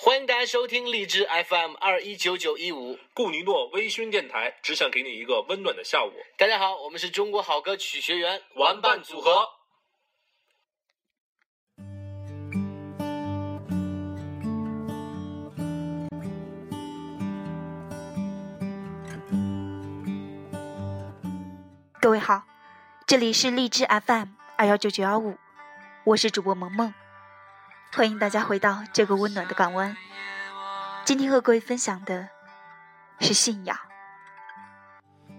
欢迎大家收听荔枝 FM 二一九九一五，顾尼诺微醺电台，只想给你一个温暖的下午。大家好，我们是中国好歌曲学员玩伴组合。各位好，这里是荔枝 FM 二幺九九幺五，我是主播萌萌，欢迎大家回到这个温暖的港湾。今天和各位分享的是信仰。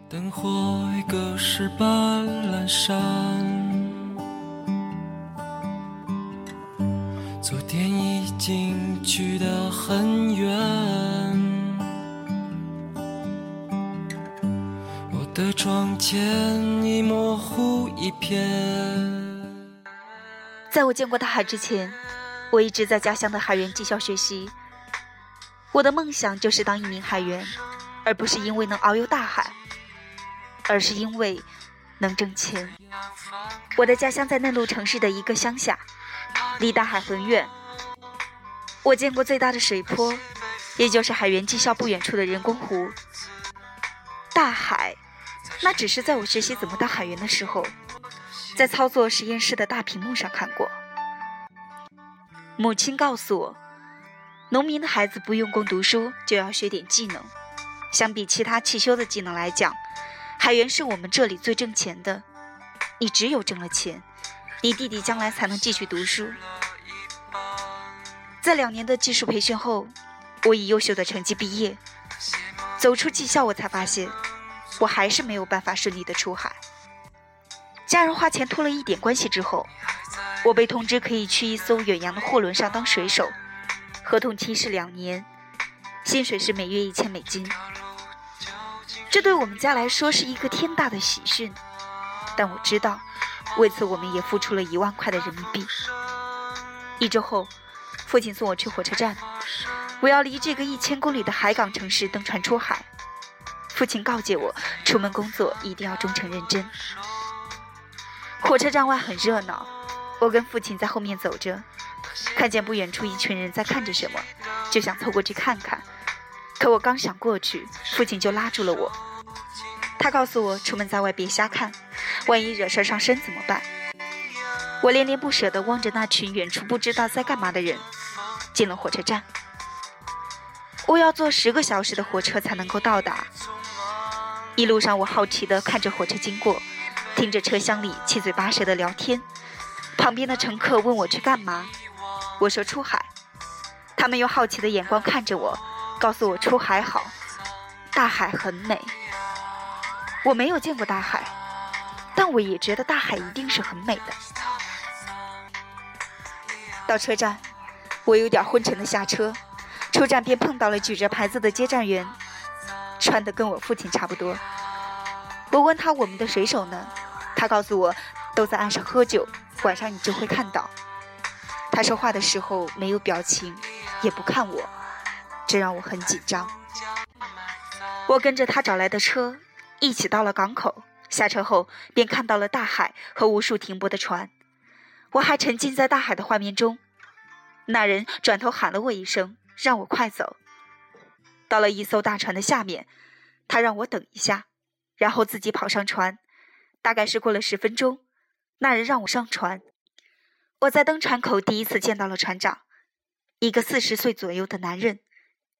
灯火已隔世般阑珊，昨天已经去得很远。我的窗前已模糊一片。在我见过大海之前，我一直在家乡的海员技校学习。我的梦想就是当一名海员，而不是因为能遨游大海，而是因为能挣钱。我的家乡在内陆城市的一个乡下，离大海很远。我见过最大的水坡，也就是海员技校不远处的人工湖。大海。那只是在我学习怎么当海员的时候，在操作实验室的大屏幕上看过。母亲告诉我，农民的孩子不用功读书，就要学点技能。相比其他汽修的技能来讲，海员是我们这里最挣钱的。你只有挣了钱，你弟弟将来才能继续读书。在两年的技术培训后，我以优秀的成绩毕业，走出技校，我才发现。我还是没有办法顺利的出海。家人花钱托了一点关系之后，我被通知可以去一艘远洋的货轮上当水手，合同期是两年，薪水是每月一千美金。这对我们家来说是一个天大的喜讯，但我知道，为此我们也付出了一万块的人民币。一周后，父亲送我去火车站，我要离这个一千公里的海港城市登船出海。父亲告诫我，出门工作一定要忠诚认真。火车站外很热闹，我跟父亲在后面走着，看见不远处一群人在看着什么，就想凑过去看看。可我刚想过去，父亲就拉住了我。他告诉我，出门在外别瞎看，万一惹事上身怎么办？我恋恋不舍地望着那群远处不知道在干嘛的人，进了火车站。我要坐十个小时的火车才能够到达。一路上，我好奇地看着火车经过，听着车厢里七嘴八舌的聊天。旁边的乘客问我去干嘛，我说出海。他们用好奇的眼光看着我，告诉我出海好，大海很美。我没有见过大海，但我也觉得大海一定是很美的。到车站，我有点昏沉的下车，出站便碰到了举着牌子的接站员。穿的跟我父亲差不多。我问他我们的水手呢，他告诉我都在岸上喝酒，晚上你就会看到。他说话的时候没有表情，也不看我，这让我很紧张。我跟着他找来的车一起到了港口，下车后便看到了大海和无数停泊的船。我还沉浸在大海的画面中。那人转头喊了我一声，让我快走。到了一艘大船的下面，他让我等一下，然后自己跑上船。大概是过了十分钟，那人让我上船。我在登船口第一次见到了船长，一个四十岁左右的男人，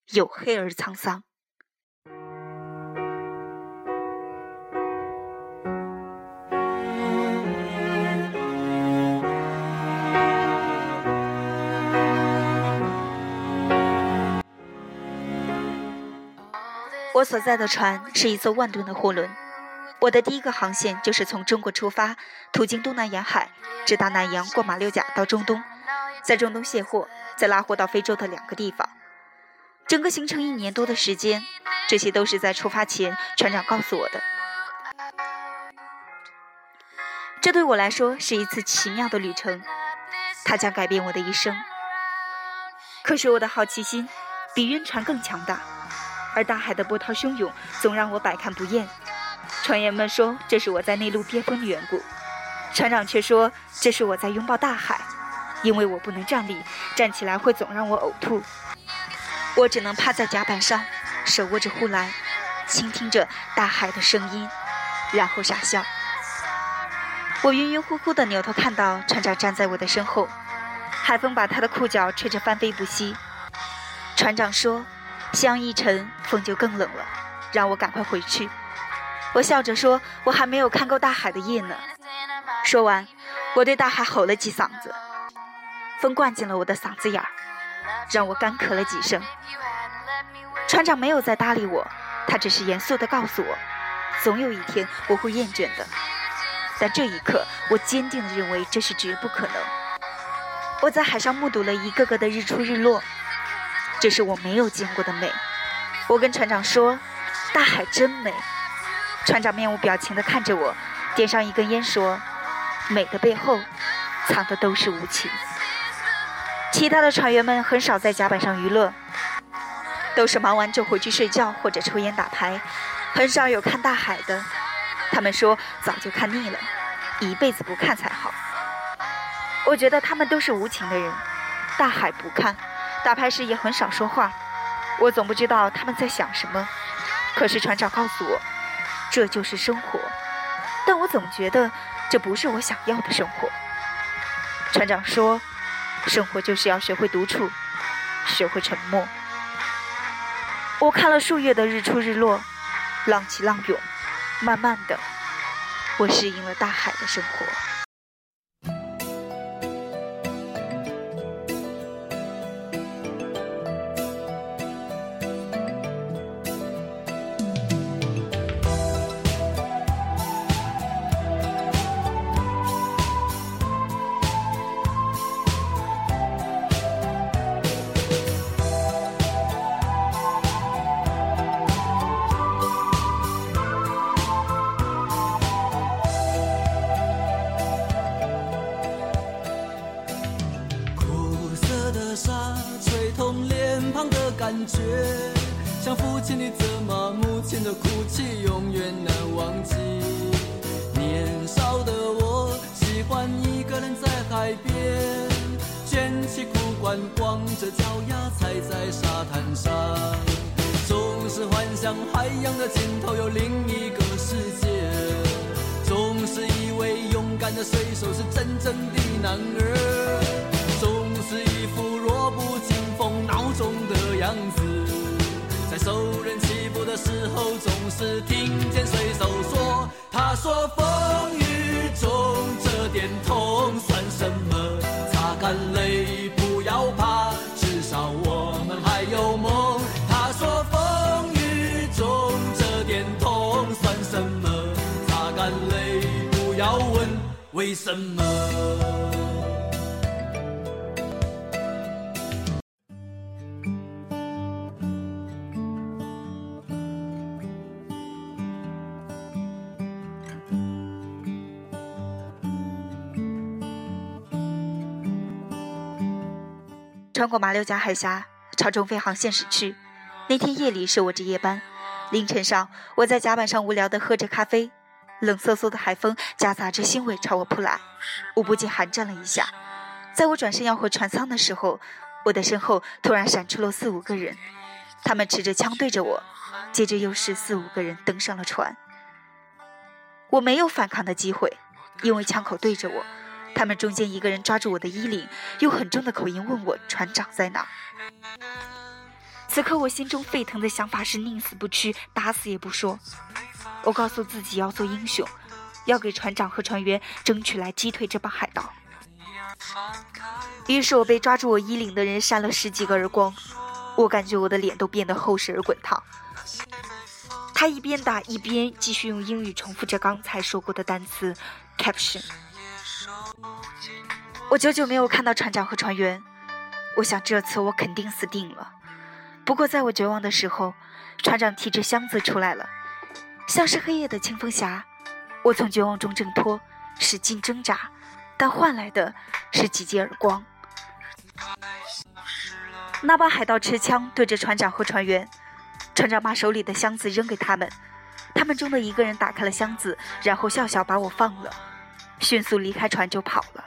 黝黑而沧桑。我所在的船是一艘万吨的货轮，我的第一个航线就是从中国出发，途经东南沿海，直达南洋，过马六甲到中东，在中东卸货，再拉货到非洲的两个地方。整个行程一年多的时间，这些都是在出发前船长告诉我的。这对我来说是一次奇妙的旅程，它将改变我的一生。可是我的好奇心比晕船更强大。而大海的波涛汹涌，总让我百看不厌。船员们说这是我在内陆憋疯的缘故，船长却说这是我在拥抱大海，因为我不能站立，站起来会总让我呕吐。我只能趴在甲板上，手握着护栏，倾听着大海的声音，然后傻笑。我晕晕乎乎的扭头，看到船长站在我的身后，海风把他的裤脚吹着翻飞不息。船长说：“夕阳一沉，风就更冷了，让我赶快回去。”我笑着说：“我还没有看够大海的夜呢。”说完，我对大海吼了几嗓子，风灌进了我的嗓子眼儿，让我干咳了几声。船长没有再搭理我，他只是严肃地告诉我：“总有一天我会厌倦的。”但这一刻，我坚定地认为这是绝不可能。我在海上目睹了一个个的日出日落，这是我没有见过的美。我跟船长说：“大海真美。”船长面无表情地看着我，点上一根烟，说：“美的背后，藏的都是无情。”其他的船员们很少在甲板上娱乐，都是忙完就回去睡觉或者抽烟打牌，很少有看大海的。他们说早就看腻了，一辈子不看才好。我觉得他们都是无情的人，大海不看，打牌时也很少说话。我总不知道他们在想什么，可是船长告诉我。这就是生活，但我总觉得这不是我想要的生活。船长说：“生活就是要学会独处，学会沉默。”我看了数月的日出日落，浪起浪涌，慢慢的，我适应了大海的生活。起裤管，光着脚丫踩在沙滩上，总是幻想海洋的尽头有另一个世界，总是以为勇敢的水手是真正的男儿。总是一副弱不禁风孬种的样子，在受人欺负的时候，总是听见水手说：“他说风雨中这点痛算什么？擦干泪，不要怕，至少我们还有梦。”他说风雨中这点痛算什么？擦干泪，不要问为什么。穿过马六甲海峡，朝中非航线驶去。那天夜里是我值夜班，凌晨上我在甲板上无聊地喝着咖啡，冷飕飕的海风夹杂着腥味朝我扑来，我不禁寒战了一下。在我转身要回船舱的时候，我的身后突然闪出了四五个人，他们持着枪对着我，接着又是四五个人登上了船。我没有反抗的机会，因为枪口对着我。他们中间一个人抓住我的衣领，用很重的口音问我船长在哪。此刻我心中沸腾的想法是宁死不屈，打死也不说。我告诉自己要做英雄，要给船长和船员争取来击退这帮海盗。于是我被抓住我衣领的人扇了十几个耳光，我感觉我的脸都变得厚实而滚烫。他一边打一边继续用英语重复着刚才说过的单词：caption。我久久没有看到船长和船员，我想这次我肯定死定了。不过在我绝望的时候，船长提着箱子出来了，像是黑夜的清风侠。我从绝望中挣脱，使劲挣扎，但换来的是几记耳光。那帮海盗持枪对着船长和船员，船长把手里的箱子扔给他们，他们中的一个人打开了箱子，然后笑笑把我放了。迅速离开船就跑了。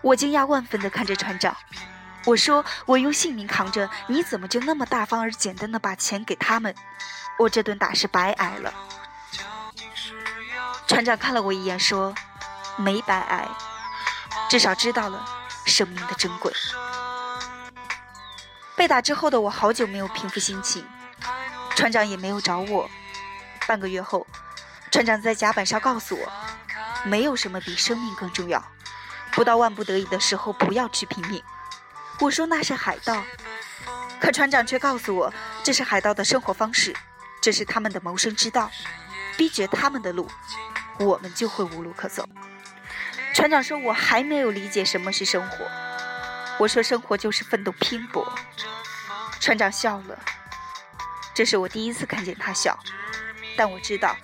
我惊讶万分地看着船长，我说我用性命扛着，你怎么就那么大方而简单的把钱给他们？我这顿打是白挨了。船长看了我一眼，说：“没白挨，至少知道了生命的珍贵。”被打之后的我好久没有平复心情，船长也没有找我。半个月后，船长在甲板上告诉我：“没有什么比生命更重要，不到万不得已的时候，不要去拼命。”我说那是海盗，可船长却告诉我，这是海盗的生活方式，这是他们的谋生之道，逼绝他们的路，我们就会无路可走。船长说我还没有理解什么是生活，我说生活就是奋斗拼搏。船长笑了，这是我第一次看见他笑，但我知道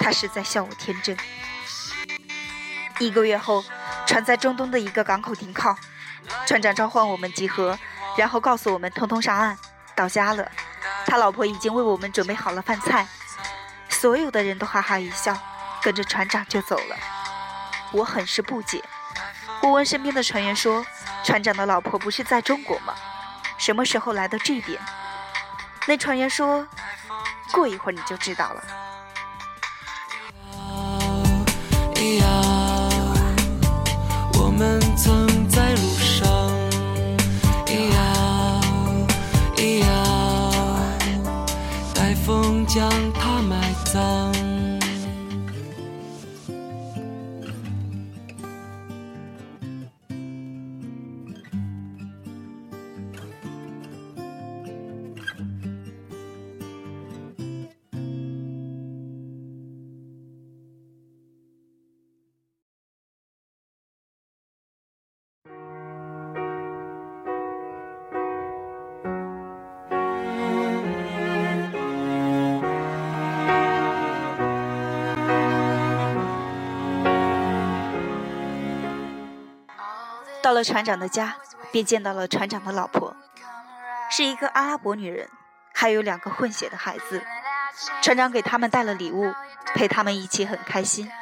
他是在笑我天真。一个月后，船在中东的一个港口停靠。船长召唤我们集合，然后告诉我们通通上岸，到家了。他老婆已经为我们准备好了饭菜。所有的人都哈哈一笑，跟着船长就走了。我很是不解。我问身边的船员说：“船长的老婆不是在中国吗？什么时候来到这边？”那船员说：“过一会儿你就知道了。”曾在路上，一样一样带风将它埋葬。到了船长的家，便见到了船长的老婆，是一个阿拉伯女人，还有两个混血的孩子。船长给他们带了礼物，陪他们一起很开心。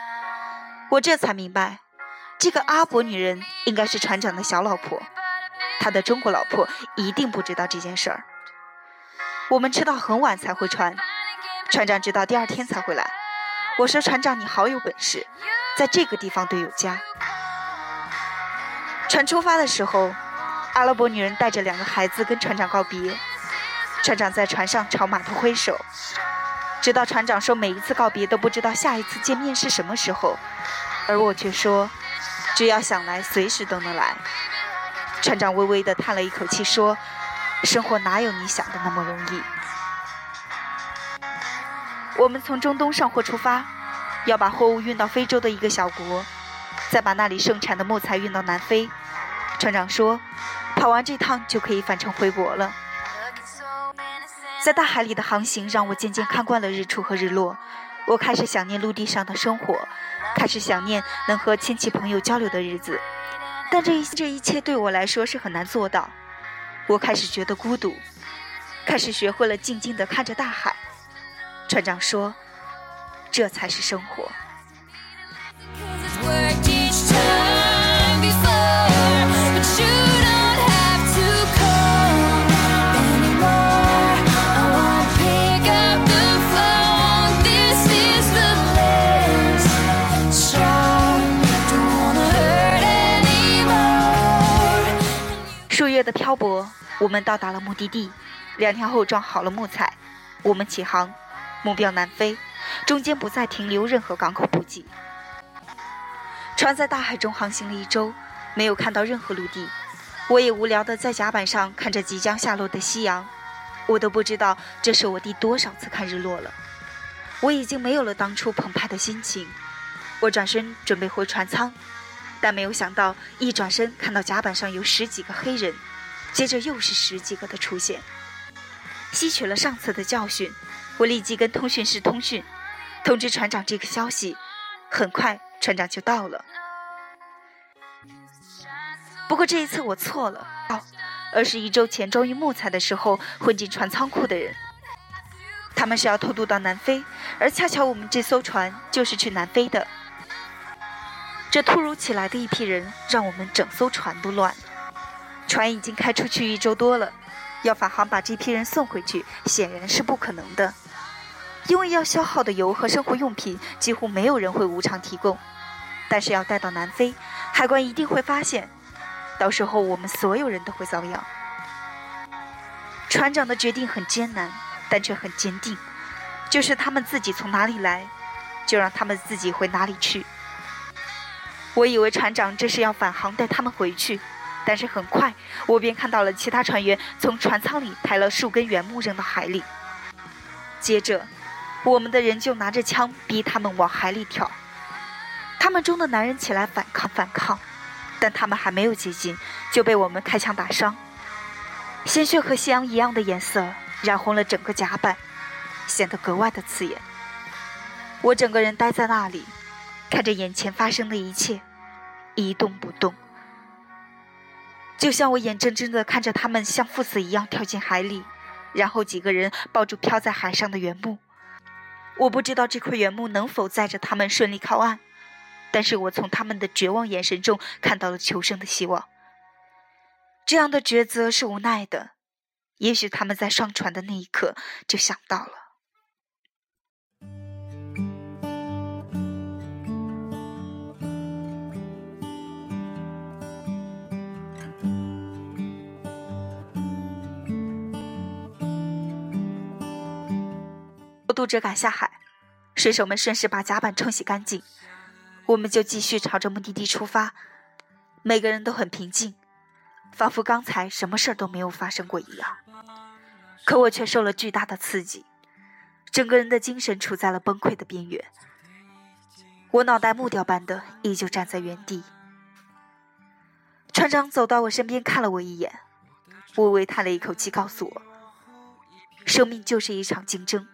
我这才明白，这个阿拉伯女人应该是船长的小老婆，他的中国老婆一定不知道这件事儿。我们吃到很晚才回船，船长直到第二天才回来。我说：“船长，你好有本事，在这个地方都有家。”船出发的时候，阿拉伯女人带着两个孩子跟船长告别。船长在船上朝码头挥手，直到船长说每一次告别都不知道下一次见面是什么时候，而我却说只要想来，随时都能来。船长微微地叹了一口气说：“生活哪有你想的那么容易？”我们从中东上货出发，要把货物运到非洲的一个小国。再把那里盛产的木材运到南非，船长说，跑完这趟就可以返程回国了。在大海里的航行让我渐渐看惯了日出和日落，我开始想念陆地上的生活，开始想念能和亲戚朋友交流的日子。但这一这一切对我来说是很难做到。我开始觉得孤独，开始学会了静静地看着大海。船长说，这才是生活。数月的漂泊，我们到达了目的地。两天后装好了木材，我们起航，目标南非，中间不再停留任何港口补给。船在大海中航行了一周，没有看到任何陆地。我也无聊地在甲板上看着即将下落的夕阳。我都不知道这是我第多少次看日落了。我已经没有了当初澎湃的心情。我转身准备回船舱，但没有想到，一转身看到甲板上有十几个黑人，接着又是十几个的出现。吸取了上次的教训，我立即跟通讯室通讯，通知船长这个消息。很快。船长就到了，不过这一次我错了，而是一周前装运木材的时候混进船仓库的人。他们是要偷渡到南非，而恰巧我们这艘船就是去南非的。这突如其来的一批人，让我们整艘船都乱。船已经开出去一周多了，要返航把这批人送回去，显然是不可能的。因为要消耗的油和生活用品，几乎没有人会无偿提供。但是要带到南非，海关一定会发现，到时候我们所有人都会遭殃。船长的决定很艰难，但却很坚定，就是他们自己从哪里来，就让他们自己回哪里去。我以为船长这是要返航带他们回去，但是很快我便看到了其他船员从船舱里抬了数根原木扔到海里，接着。我们的人就拿着枪逼他们往海里跳，他们中的男人起来反抗反抗，但他们还没有接近，就被我们开枪打伤，鲜血和夕阳一样的颜色染红了整个甲板，显得格外的刺眼。我整个人呆在那里，看着眼前发生的一切，一动不动，就像我眼睁睁地看着他们像赴死一样跳进海里，然后几个人抱住漂在海上的原木。我不知道这块原木能否载着他们顺利靠岸，但是我从他们的绝望眼神中看到了求生的希望。这样的抉择是无奈的，也许他们在上船的那一刻就想到了。渡者赶下海，水手们顺势把甲板冲洗干净，我们就继续朝着目的地出发。每个人都很平静，仿佛刚才什么事儿都没有发生过一样。可我却受了巨大的刺激，整个人的精神处在了崩溃的边缘。我脑袋木雕般的依旧站在原地。船长走到我身边看了我一眼，微微叹了一口气，告诉我：“生命就是一场竞争。”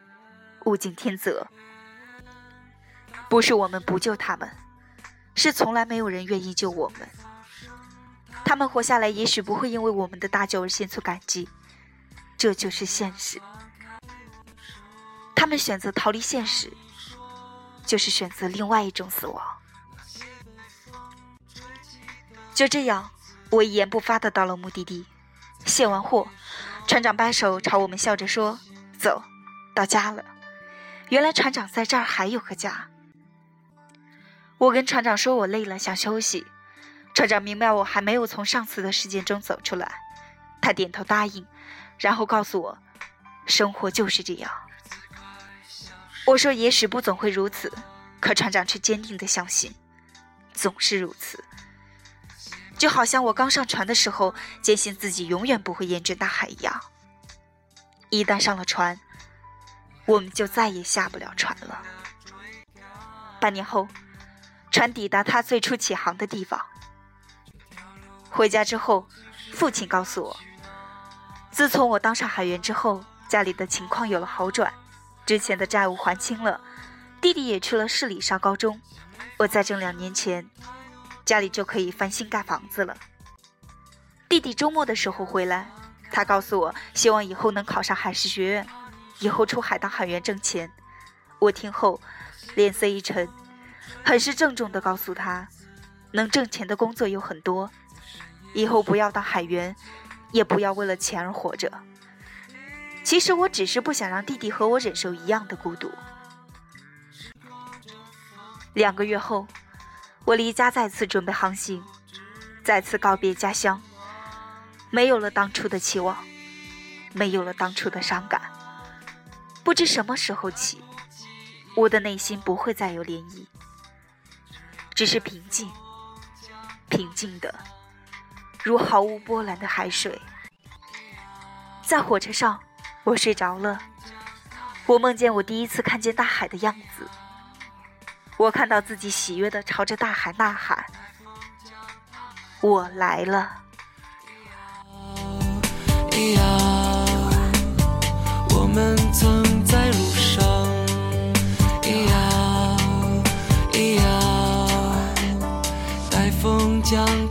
物竞天择，不是我们不救他们，是从来没有人愿意救我们。他们活下来，也许不会因为我们的大救而献出感激，这就是现实。他们选择逃离现实，就是选择另外一种死亡。就这样，我一言不发的到了目的地，卸完货，船长摆手朝我们笑着说：“走到家了。”原来船长在这儿还有个家。我跟船长说我累了，想休息。船长明白我还没有从上次的事件中走出来，他点头答应，然后告诉我，生活就是这样。我说也许不总会如此，可船长却坚定的相信，总是如此。就好像我刚上船的时候，坚信自己永远不会厌倦大海一样。一旦上了船。我们就再也下不了船了。半年后，船抵达他最初起航的地方。回家之后，父亲告诉我，自从我当上海员之后，家里的情况有了好转，之前的债务还清了，弟弟也去了市里上高中。我再挣两年钱，家里就可以翻新盖房子了。弟弟周末的时候回来，他告诉我，希望以后能考上海事学院。以后出海当海员挣钱，我听后脸色一沉，很是郑重地告诉他，能挣钱的工作有很多，以后不要当海员，也不要为了钱而活着。其实我只是不想让弟弟和我忍受一样的孤独。两个月后，我离家再次准备航行，再次告别家乡，没有了当初的期望，没有了当初的伤感。不知什么时候起，我的内心不会再有涟漪，只是平静，平静的如毫无波澜的海水。在火车上，我睡着了，我梦见我第一次看见大海的样子，我看到自己喜悦的朝着大海呐喊：“我来了。”我们曾。将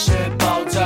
写宝藏